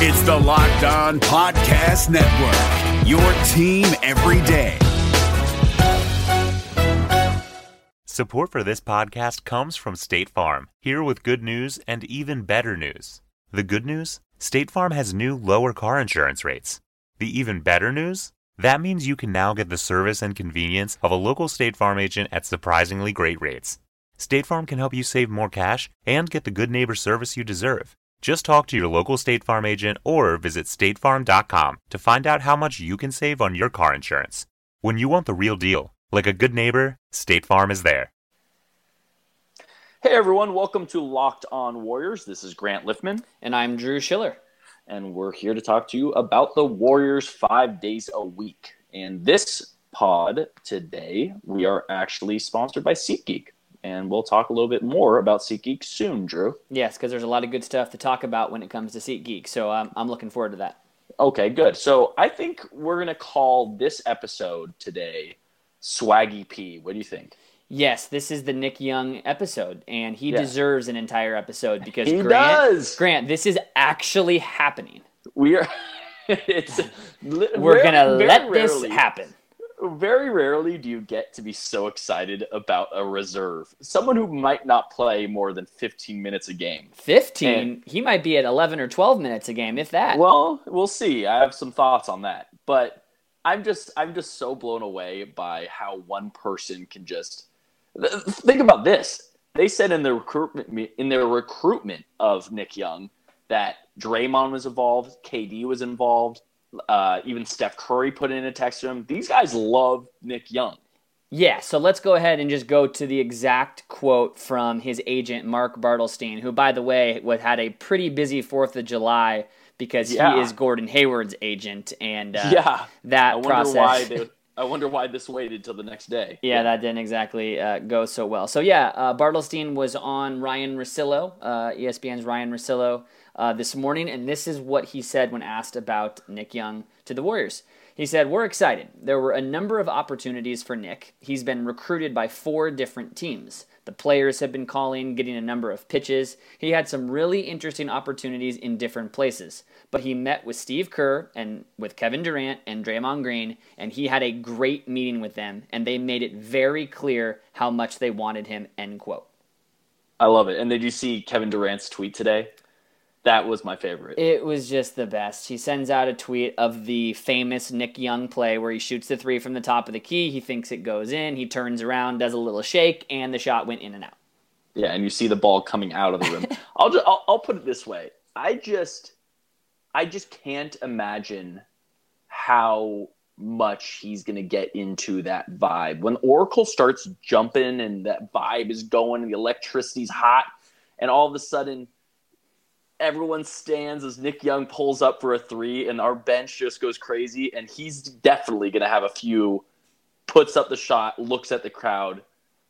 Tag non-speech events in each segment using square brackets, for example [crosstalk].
It's the Locked On Podcast Network, your team every day. Support for this podcast comes from State Farm, here with good news and even better news. The good news? State Farm has new lower car insurance rates. The even better news? That means you can now get the service and convenience of a local State Farm agent at surprisingly great rates. State Farm can help you save more cash and get the good neighbor service you deserve. Just talk to your local State Farm agent or visit statefarm.com to find out how much you can save on your car insurance. When you want the real deal, like a good neighbor, State Farm is there. Hey everyone, welcome to Locked On Warriors. This is Grant Liffmann. And I'm Drew Schiller. And we're here to talk to you about the Warriors five days a week. And this pod today, we are actually sponsored by SeatGeek. And we'll talk a little bit more about SeatGeek soon, Drew. Yes, because there's a lot of good stuff to talk about when it comes to SeatGeek. So um, I'm looking forward to that. Okay, good. So I think we're going to call this episode today Swaggy P. What do you think? Yes, this is the Nick Young episode, and he yeah. deserves an entire episode because he Grant, does. Grant, this is actually happening. We are. [laughs] it's we're gonna let rarely, this happen. Very rarely do you get to be so excited about a reserve, someone who might not play more than fifteen minutes a game. Fifteen? And, he might be at eleven or twelve minutes a game, if that. Well, we'll see. I have some thoughts on that, but I'm just I'm just so blown away by how one person can just Think about this. They said in the recruitment in their recruitment of Nick Young that Draymond was involved, KD was involved, uh, even Steph Curry put in a text to him. These guys love Nick Young. Yeah, so let's go ahead and just go to the exact quote from his agent Mark Bartelstein, who, by the way, had a pretty busy Fourth of July because yeah. he is Gordon Hayward's agent, and uh, yeah, that I process. Why they, I wonder why this waited till the next day. Yeah, yeah. that didn't exactly uh, go so well. So yeah, uh, Bartelstein was on Ryan Russillo, uh, ESPN's Ryan Russillo, uh, this morning, and this is what he said when asked about Nick Young to the Warriors. He said, We're excited. There were a number of opportunities for Nick. He's been recruited by four different teams. The players have been calling, getting a number of pitches. He had some really interesting opportunities in different places. But he met with Steve Kerr and with Kevin Durant and Draymond Green, and he had a great meeting with them, and they made it very clear how much they wanted him. End quote. I love it. And did you see Kevin Durant's tweet today? That was my favorite. It was just the best. He sends out a tweet of the famous Nick Young play where he shoots the three from the top of the key. He thinks it goes in. He turns around, does a little shake, and the shot went in and out. Yeah, and you see the ball coming out of the rim. [laughs] I'll just I'll, I'll put it this way. I just I just can't imagine how much he's going to get into that vibe. When Oracle starts jumping and that vibe is going and the electricity's hot and all of a sudden everyone stands as Nick Young pulls up for a 3 and our bench just goes crazy and he's definitely going to have a few puts up the shot, looks at the crowd,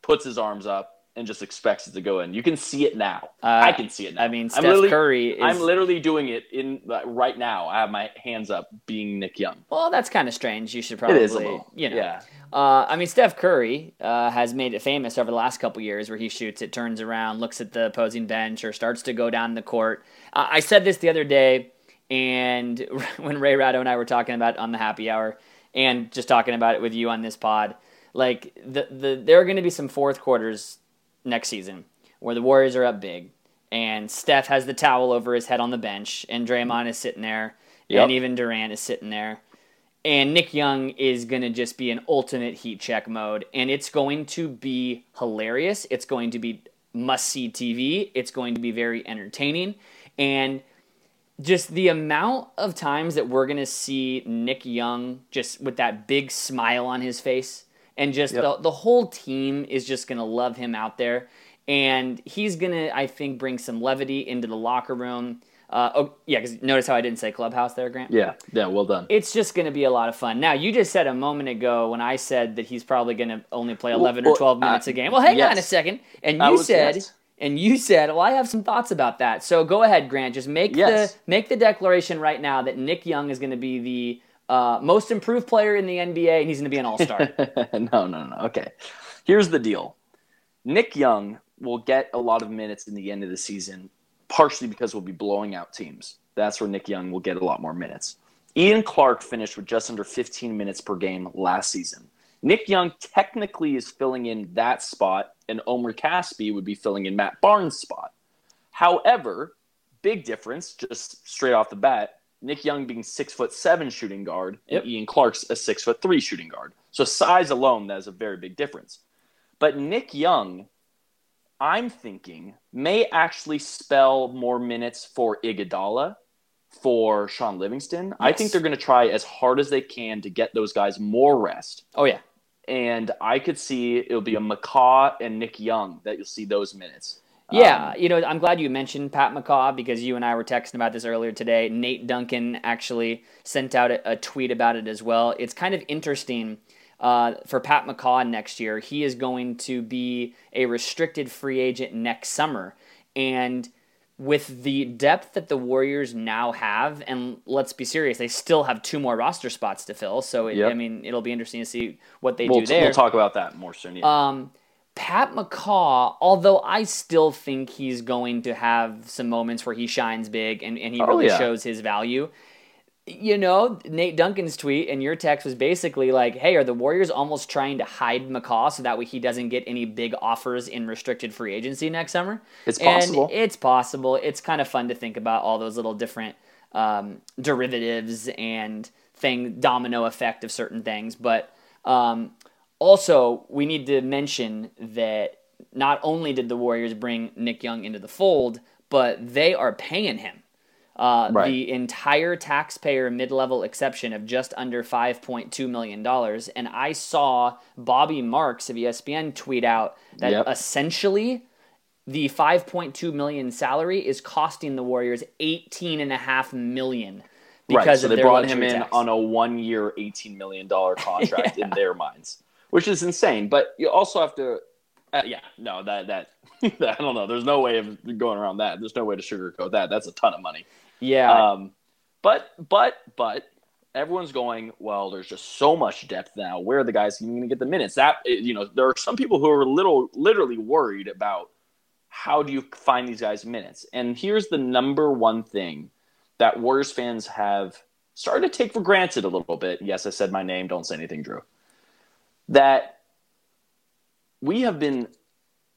puts his arms up and just expects it to go in. You can see it now. Uh, I can see it now. I mean, Steph I'm Curry. Is... I'm literally doing it in right now. I have my hands up, being Nick Young. Well, that's kind of strange. You should probably, it is a little. you know. Yeah. Uh, I mean, Steph Curry uh, has made it famous over the last couple years, where he shoots it, turns around, looks at the opposing bench, or starts to go down the court. Uh, I said this the other day, and [laughs] when Ray Ratto and I were talking about it on the happy hour, and just talking about it with you on this pod, like the the there are going to be some fourth quarters next season where the Warriors are up big and Steph has the towel over his head on the bench and Draymond is sitting there yep. and even Durant is sitting there. And Nick Young is going to just be in ultimate heat check mode and it's going to be hilarious. It's going to be must see TV. It's going to be very entertaining and just the amount of times that we're going to see Nick Young just with that big smile on his face and just yep. the, the whole team is just going to love him out there. And he's going to, I think, bring some levity into the locker room. Uh, oh, yeah, because notice how I didn't say clubhouse there, Grant? Yeah, yeah, well done. It's just going to be a lot of fun. Now, you just said a moment ago when I said that he's probably going to only play 11 well, or 12 minutes uh, a game. Well, hang yes. on a second. And you said. Yes. And you said, "Well, I have some thoughts about that." So go ahead, Grant. Just make yes. the make the declaration right now that Nick Young is going to be the uh, most improved player in the NBA, and he's going to be an All Star. [laughs] no, no, no. Okay, here's the deal: Nick Young will get a lot of minutes in the end of the season, partially because we'll be blowing out teams. that's where Nick Young will get a lot more minutes. Ian Clark finished with just under 15 minutes per game last season. Nick Young technically is filling in that spot, and Omri Casspi would be filling in Matt Barnes' spot. However, big difference, just straight off the bat, Nick Young being six foot seven shooting guard, Yep. and Ian Clark's a six foot three shooting guard. So size alone, that is a very big difference. But Nick Young, I'm thinking, may actually spell more minutes for Iguodala, for Shaun Livingston. I think they're going to try as hard as they can to get those guys more rest. Oh yeah, And I could see it'll be a McCaw and Nick Young that you'll see those minutes. Yeah, Um, you know, I'm glad you mentioned Pat McCaw because you and I were texting about this earlier today. Nate Duncan actually sent out a, a tweet about it as well. It's kind of interesting uh, for Pat McCaw next year. He is going to be a restricted free agent next summer. And with the depth that the Warriors now have, and let's be serious, they still have two more roster spots to fill. So, it, Yep. I mean, it'll be interesting to see what they we'll, do there. we'll talk about that more soon. Yeah. Um, Pat McCaw, although I still think he's going to have some moments where he shines big and, and he Oh, really yeah. shows his value. You know, Nate Duncan's tweet and your text was basically like, hey, are the Warriors almost trying to hide McCaw so that way he doesn't get any big offers in restricted free agency next summer? It's And possible. it's possible. It's kind of fun to think about all those little different um, derivatives and thing domino effect of certain things. But um, also, we need to mention that not only did the Warriors bring Nick Young into the fold, but they are paying him. Uh, Right. The entire taxpayer mid level exception of just under $5.2 million. And I saw Bobby Marks of ESPN tweet out that Yep. essentially the 5.2 million salary is costing the Warriors 18.5 million because right. So of they their brought him luxury in tax. on a one year, $18 million contract [laughs] in their minds, which is insane. But you also have to, uh, yeah, no, that, that, [laughs] I don't know. There's no way of going around that. There's no way to sugarcoat that. That's a ton of money. yeah. Um, but but but everyone's going. Well, there's just so much depth now. Where are the guys going to get the minutes? That you know, there are some people who are little literally worried about how do you find these guys minutes. And here's the number one thing that Warriors fans have started to take for granted a little bit. Yes, I said my name. Don't say anything, Drew. That we have been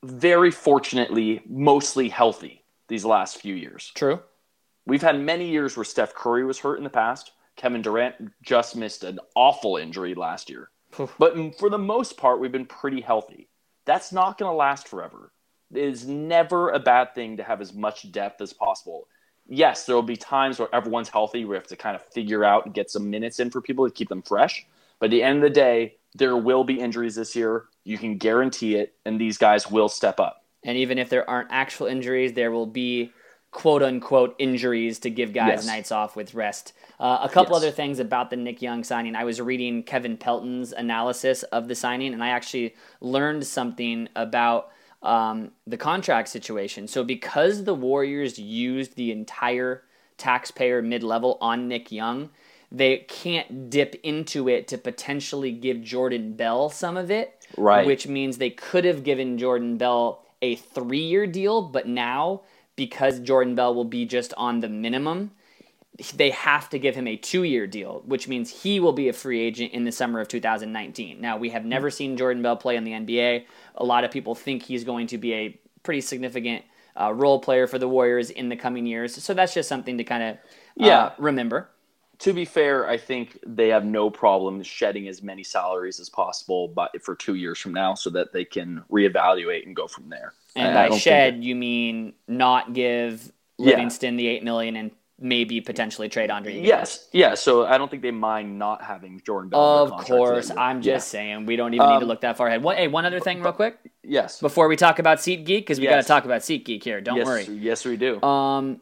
very fortunately mostly healthy these last few years. True. We've had many years where Steph Curry was hurt in the past. Kevin Durant just missed an awful injury last year. But for the most part, we've been pretty healthy. That's not going to last forever. It is never a bad thing to have as much depth as possible. Yes, there will be times where everyone's healthy. We have to kind of figure out and get some minutes in for people to keep them fresh. But at the end of the day, there will be injuries this year. You can guarantee it, and these guys will step up. And even if there aren't actual injuries, there will be quote unquote injuries to give guys Yes. nights off with rest. Uh, a couple Yes. other things about the Nick Young signing. I was reading Kevin Pelton's analysis of the signing, and I actually learned something about um, the contract situation. So, because the Warriors used the entire taxpayer mid level on Nick Young, they can't dip into it to potentially give Jordan Bell some of it Right. which means they could have given Jordan Bell a three year deal, but now because Jordan Bell will be just on the minimum, they have to give him a two year deal, which means he will be a free agent in the summer of 2019. Now, we have never seen Jordan Bell play in the NBA. A lot of people think he's going to be a pretty significant uh, role player for the Warriors in the coming years. So that's just something to kind of uh, Yeah. remember. To be fair, I think they have no problem shedding as many salaries as possible, but for two years from now, so that they can reevaluate and go from there. And by shed, you mean not give Yeah. Livingston the eight million and maybe potentially trade Andre. Iguodala. yes, yeah. So I don't think they mind not having Jordan Bell. Of the contract for that course. I'm Yeah. just saying we don't even need to Um, look that far ahead. One, hey, one other thing, real quick, yes. before we talk about SeatGeek, because we got to talk about SeatGeek here. Don't yes, worry. Yes, we do. Um,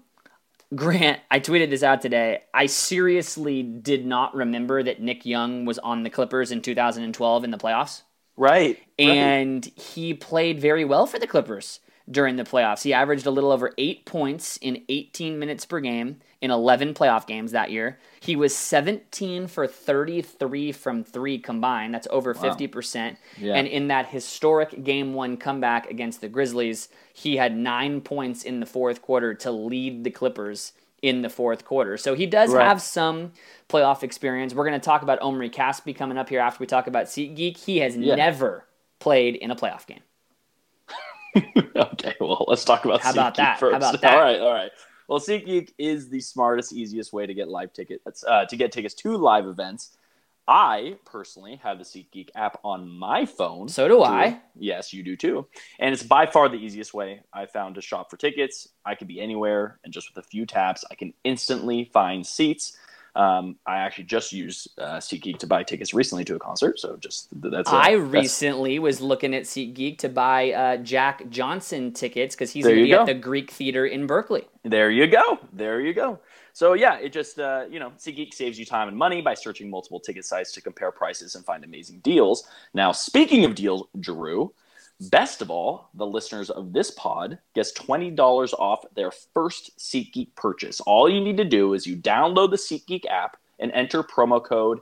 Grant, I tweeted this out today. I seriously did not remember that Nick Young was on the Clippers in 2012 in the playoffs. right. right. and he played very well for the Clippers during the playoffs. He averaged a little over eight points in 18 minutes per game in 11 playoff games that year. He was 17 for 33 from three combined. That's over 50%. Yeah. And in that historic game one comeback against the Grizzlies, he had nine points in the fourth quarter to lead the Clippers in the fourth quarter. So he does Right. have some playoff experience. We're going to talk about Omri Casspi coming up here after we talk about SeatGeek. He has Yeah. never played in a playoff game. [laughs] okay, well, let's talk about How about SeatGeek that? How first. about [laughs] that? All right, all right. Well, SeatGeek is the smartest, easiest way to get live tickets uh, to get tickets to live events. I personally have the SeatGeek app on my phone. So do I. Yes, you do too. And it's by far the easiest way I found to shop for tickets. I could be anywhere, and just with a few taps, I can instantly find seats. Um, I actually just used uh, SeatGeek to buy tickets recently to a concert, so just that's. a- I that's- recently was looking at SeatGeek to buy uh, Jack Johnson tickets because he's going to be at the Greek Theater in Berkeley. There you go. There you go. So yeah, it just uh, you know, SeatGeek saves you time and money by searching multiple ticket sites to compare prices and find amazing deals. Now, speaking of deals, Drew, best of all, the listeners of this pod gets twenty dollars off their first SeatGeek purchase. All you need to do is you download the SeatGeek app and enter promo code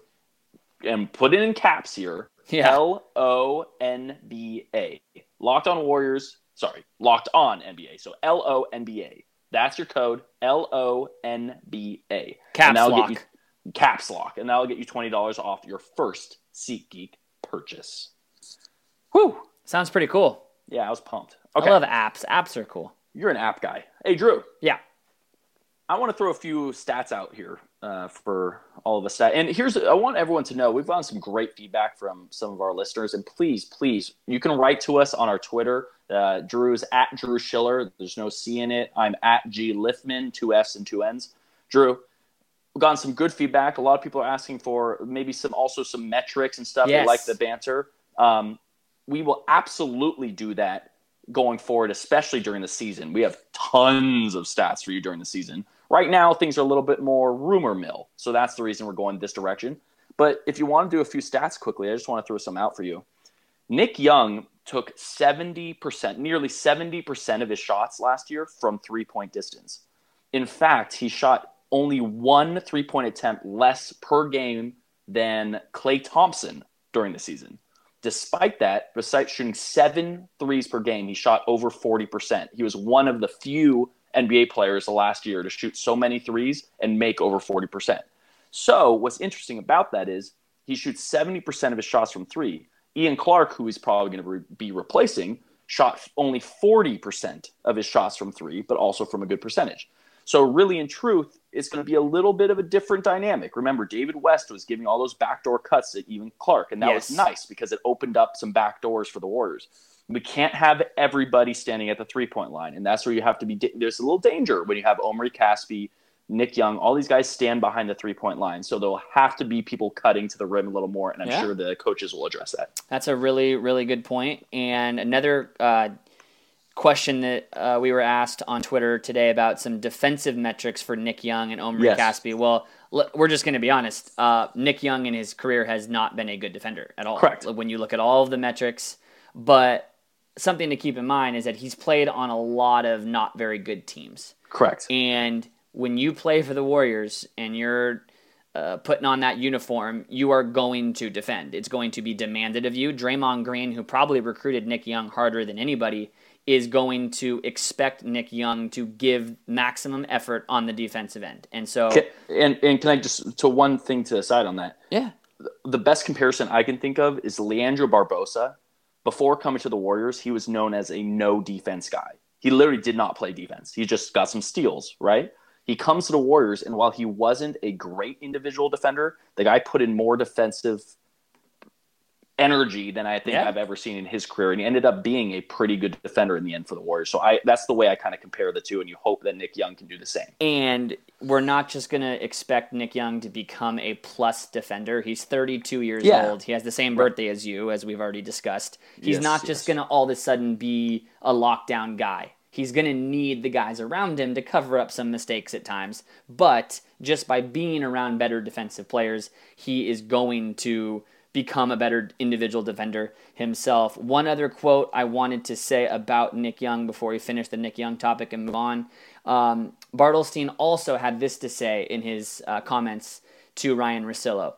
and put it in caps here. Yeah. L O N B A. Locked on Warriors. Sorry, locked on NBA. So L O N B A. That's your code. L O N B A. Caps And that'll lock. Get you, caps lock, and that'll get you twenty dollars off your first SeatGeek purchase. Whew. Sounds pretty cool. Yeah, I was pumped. Okay, I love apps. Apps are cool. you're an app guy. Hey, Drew. Yeah. I want to throw a few stats out here uh, for all of us. And here's, I want everyone to know we've gotten some great feedback from some of our listeners. And please, please, you can write to us on our Twitter. Uh, Drew's at Drew Schiller. There's no C in it. I'm at G Liffmann, two F's and two N's. Drew, we've gotten some good feedback. A lot of people are asking for maybe some, also some metrics and stuff. They like the banter. Um, we will absolutely do that going forward, especially during the season. We have tons of stats for you during the season. Right now, things are a little bit more rumor mill. So that's the reason we're going this direction. But if you want to do a few stats quickly, I just want to throw some out for you. Nick Young took 70%, nearly 70% of his shots last year from three point distance. In fact, he shot only one three point attempt less per game than Klay Thompson during the season. Despite that, besides shooting seven threes per game, he shot over 40%. He was one of the few NBA players the last year to shoot so many threes and make over 40%. So, what's interesting about that is he shoots 70% of his shots from three. Ian Clark, who he's probably going to re- be replacing, shot only 40% of his shots from three, but also from a good percentage. So, really, in truth, it's going to be a little bit of a different dynamic. Remember, David West was giving all those backdoor cuts to Ian Clark, and that Yes. was nice because it opened up some back doors for the Warriors. We can't have everybody standing at the three point line, and that's where you have to be. There's a little danger when you have Omri Casspi, Nick Young, all these guys stand behind the three point line, so there'll have to be people cutting to the rim a little more, and I'm Yeah. sure the coaches will address that. That's a really, really good point. And another uh, question that uh, we were asked on Twitter today about some defensive metrics for Nick Young and Omri Yes. Casspi. Well, l- we're just going to be honest. Uh, Nick Young in his career has not been a good defender at all. Correct. When you look at all of the metrics, but something to keep in mind is that he's played on a lot of not very good teams. Correct. And when you play for the Warriors and you're uh, putting on that uniform, you are going to defend. It's going to be demanded of you. Draymond Green, who probably recruited Nick Young harder than anybody, is going to expect Nick Young to give maximum effort on the defensive end. And so, Ca- And and can I just to one thing to the side on that? yeah, the best comparison I can think of is Leandro Barbosa. Before coming to the Warriors, he was known as a no defense guy. He literally did not play defense. He just got some steals, right? He comes to the Warriors, and while he wasn't a great individual defender, the guy put in more defensive energy than I think Yeah. I've ever seen in his career, and he ended up being a pretty good defender in the end for the Warriors. So I that's the way I kind of compare the two, and you hope that Nick Young can do the same. And we're not just going to expect Nick Young to become a plus defender. He's 32 years Yeah. old. He has the same birthday as you, as we've already discussed. He's Yes, not just yes. going to all of a sudden be a lockdown guy. He's going to need the guys around him to cover up some mistakes at times. But just by being around better defensive players, he is going to become a better individual defender himself. One other quote I wanted to say about Nick Young before we finish the Nick Young topic and move on. Um, Bartelstein also had this to say in his uh, comments to Ryan Russillo.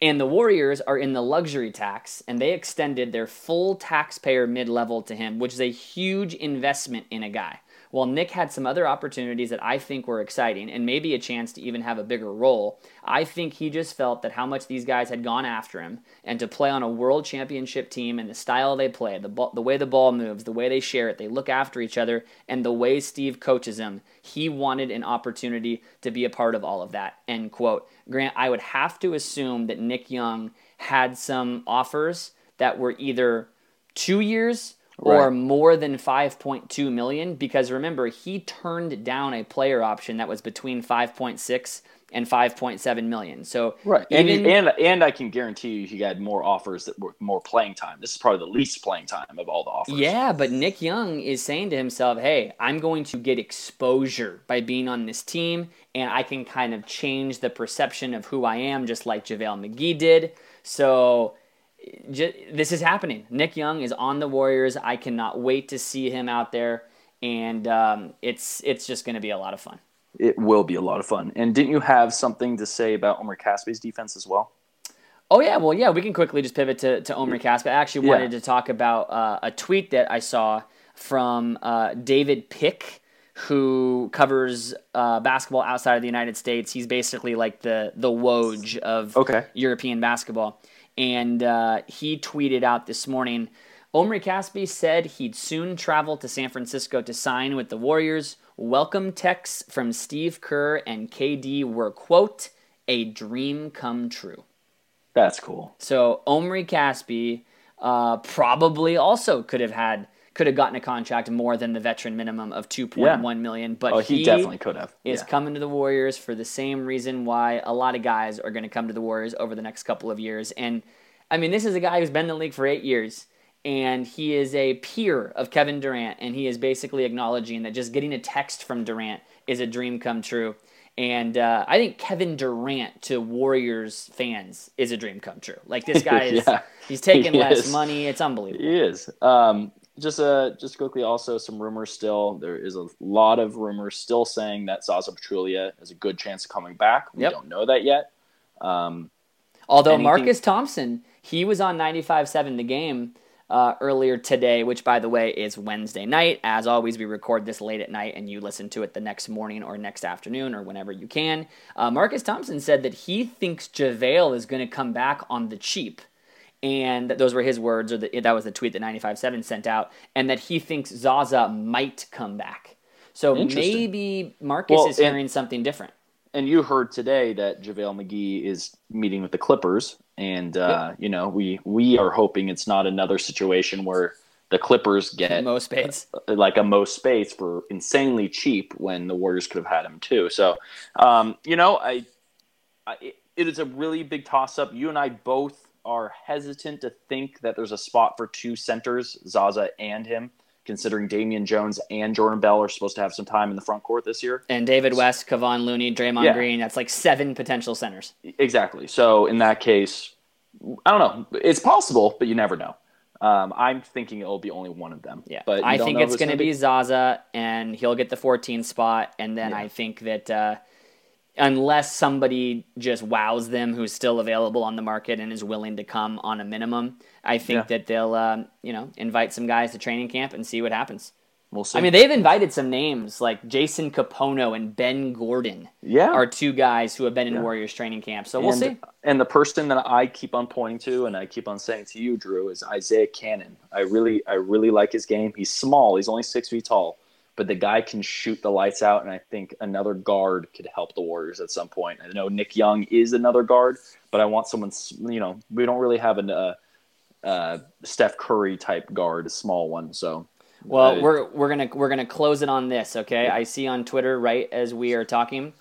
And the Warriors are in the luxury tax, and they extended their full taxpayer mid level to him, which is a huge investment in a guy. While Nick had some other opportunities that I think were exciting and maybe a chance to even have a bigger role, I think he just felt that how much these guys had gone after him and to play on a world championship team and the style they play, the, ball, the way the ball moves, the way they share it, they look after each other, and the way Steve coaches them, he wanted an opportunity to be a part of all of that. End quote. Grant, I would have to assume that Nick Young had some offers that were either two years or more than 5.2 million because remember he turned down a player option that was between 5.6 and 5.7 million so Right. And, even and and I can guarantee you he had more offers that were more playing time. This is probably the least playing time of all the offers. yeah but nick young is saying to himself hey i'm going to get exposure by being on this team and i can kind of change the perception of who i am just like javale mcgee did so this is happening. Nick Young is on the Warriors. I cannot wait to see him out there, and um, it's it's just going to be a lot of fun. It will be a lot of fun. And didn't you have something to say about Omri Casspi's defense as well? Oh yeah, well yeah, we can quickly just pivot to to Casp. I actually Yeah. wanted to talk about uh, a tweet that I saw from uh, David Pick, who covers uh, basketball outside of the United States. He's basically like the the Woj of Okay. European basketball, and uh, he tweeted out this morning. Omri Casspi said he'd soon travel to San Francisco to sign with the Warriors. Welcome texts from Steve Kerr and KD were quote a dream come true. That's cool. So Omri Casspi uh, probably also could have had could have gotten a contract more than the veteran minimum of two point one million. But Oh, he, definitely could have. is Yeah. coming to the Warriors for the same reason why a lot of guys are going to come to the Warriors over the next couple of years. And I mean, this is a guy who's been in the league for eight years, and he is a peer of Kevin Durant, and he is basically acknowledging that just getting a text from Durant is a dream come true. And uh, I think Kevin Durant to Warriors fans is a dream come true. Like this [laughs] guy is, Yeah, he's taking he less is. money. It's unbelievable. He is. Um, just uh, just quickly, also some rumors still. There is a lot of rumors still saying that Zaza Pachulia has a good chance of coming back. We Yep. don't know that yet. Um, Although Anything- Marcus Thompson, he was on 95.7 the game uh, earlier today, which by the way is Wednesday night. As always, we record this late at night and you listen to it the next morning or next afternoon or whenever you can. Uh, Marcus Thompson said that he thinks JaVale is going to come back on the cheap. And those were his words, or the, that was the tweet that 95.7 sent out, and that he thinks Zaza might come back. So maybe Marcus Well, is and- hearing something different. and you heard today that JaVale McGee is meeting with the Clippers, and uh, you know we we are hoping it's not another situation where the Clippers get Mo Speights. like a Mo Speights for insanely cheap when the Warriors could have had him too. So, um, you know, I, I it is a really big toss up. You and I both are hesitant to think that there's a spot for two centers, Zaza and him, considering Damian Jones and Jordan Bell are supposed to have some time in the front court this year. And David West, Kevon Looney, Draymond Yeah. Green. That's like seven potential centers. Exactly. So in that case, I don't know. It's possible, but you never know. Um, I'm thinking it'll be only one of them. Yeah, but I think it's going to be Zaza, and he'll get the 14 spot. And then Yeah. I think that uh, unless somebody just wows them, who's still available on the market and is willing to come on a minimum, I think Yeah. that they'll um, you know invite some guys to training camp and see what happens. We'll see. I mean, they've invited some names like Jason Kapono and Ben Gordon yeah, are two guys who have been in Yeah. Warriors training camp. So we'll and, see. And the person that I keep on pointing to, and I keep on saying to you, Drew, is Isaiah Canaan. I really, I really like his game. He's small. He's only six feet tall, but the guy can shoot the lights out. And I think another guard could help the Warriors at some point. I know Nick Young is another guard, but I want someone. You know, we don't really have a uh, uh, Steph Curry type guard, a small one. So. Well, I- we're we're gonna we're gonna close it on this, okay? I see on Twitter right as we are talking,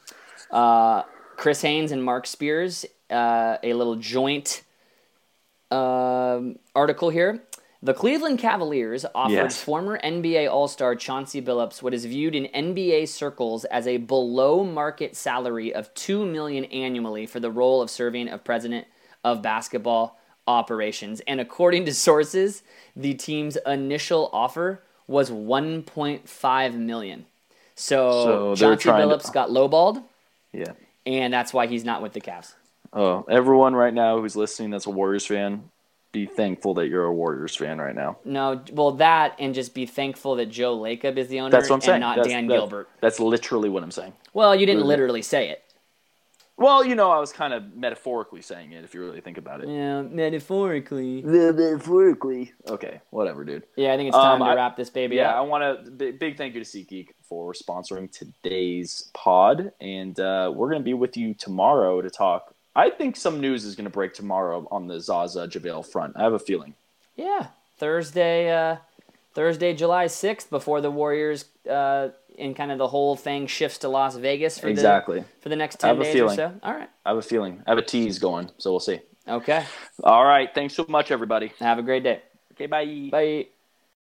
uh, Chris Haynes and Marc Spears, uh, a little joint um, article here. The Cleveland Cavaliers offered Yes. former NBA All Star Chauncey Billups what is viewed in NBA circles as a below market salary of two million annually for the role of serving as president of basketball operations. And according to sources, the team's initial offer was 1.5 million. So, So Chauncey trying to- Billups got lowballed, yeah. and that's why he's not with the Cavs. Oh, everyone right now who's listening that's a Warriors fan, be thankful that you're a Warriors fan right now. No, well, that and just be thankful that Joe Lacob is the owner That's what I'm saying. and not that's, Dan that- Gilbert. That's literally what I'm saying. Well, you didn't Really? literally say it. Well, you know, I was kind of metaphorically saying it if you really think about it. Yeah, metaphorically. Metaphorically. Okay, whatever, dude. Yeah, I think it's time Um, to I- wrap this baby Yeah, up. I want to big, big thank you to SeatGeek for sponsoring today's pod, and uh, we're going to be with you tomorrow to talk. I think some news is going to break tomorrow on the Zaza Javale front. I have a feeling. Yeah, Thursday, uh, Thursday, July sixth, before the Warriors uh, and kind of the whole thing shifts to Las Vegas for Exactly. the for the next I ten have a or feeling. so. All right. I have a feeling. I have a tease going, so we'll see. Okay. All right. Thanks so much, everybody. Have a great day. Okay, bye. Bye.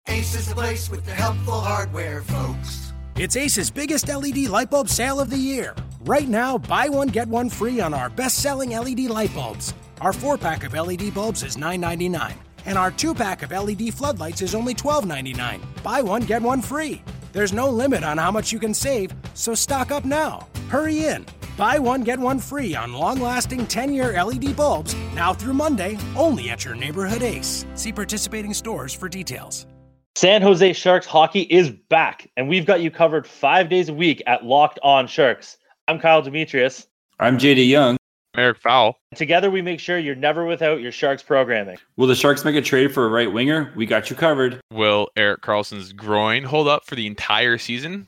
Ace is the place with the helpful hardware, folks. It's Ace's biggest LED light bulb sale of the year. Right now, buy one, get one free on our best selling LED light bulbs. Our four pack of LED bulbs is $9.99, and our two pack of LED floodlights is only $12.99. Buy one, get one free. There's no limit on how much you can save, so stock up now. Hurry in. Buy one, get one free on long lasting 10 year LED bulbs now through Monday, only at your neighborhood Ace. See participating stores for details. San Jose Sharks hockey is back, and we've got you covered five days a week at Locked On Sharks. I'm Kyle Demetrius. I'm JD Young. Eric Fowl. Together, we make sure you're never without your Sharks programming. Will the Sharks make a trade for a right winger? We got you covered. Will Erik Karlsson's groin hold up for the entire season?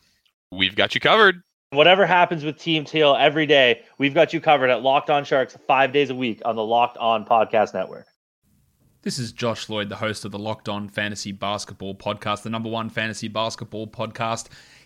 We've got you covered. Whatever happens with Team Teal every day, we've got you covered at Locked On Sharks five days a week on the Locked On Podcast Network. This is Josh Lloyd, the host of the Locked On Fantasy Basketball Podcast, the number one fantasy basketball podcast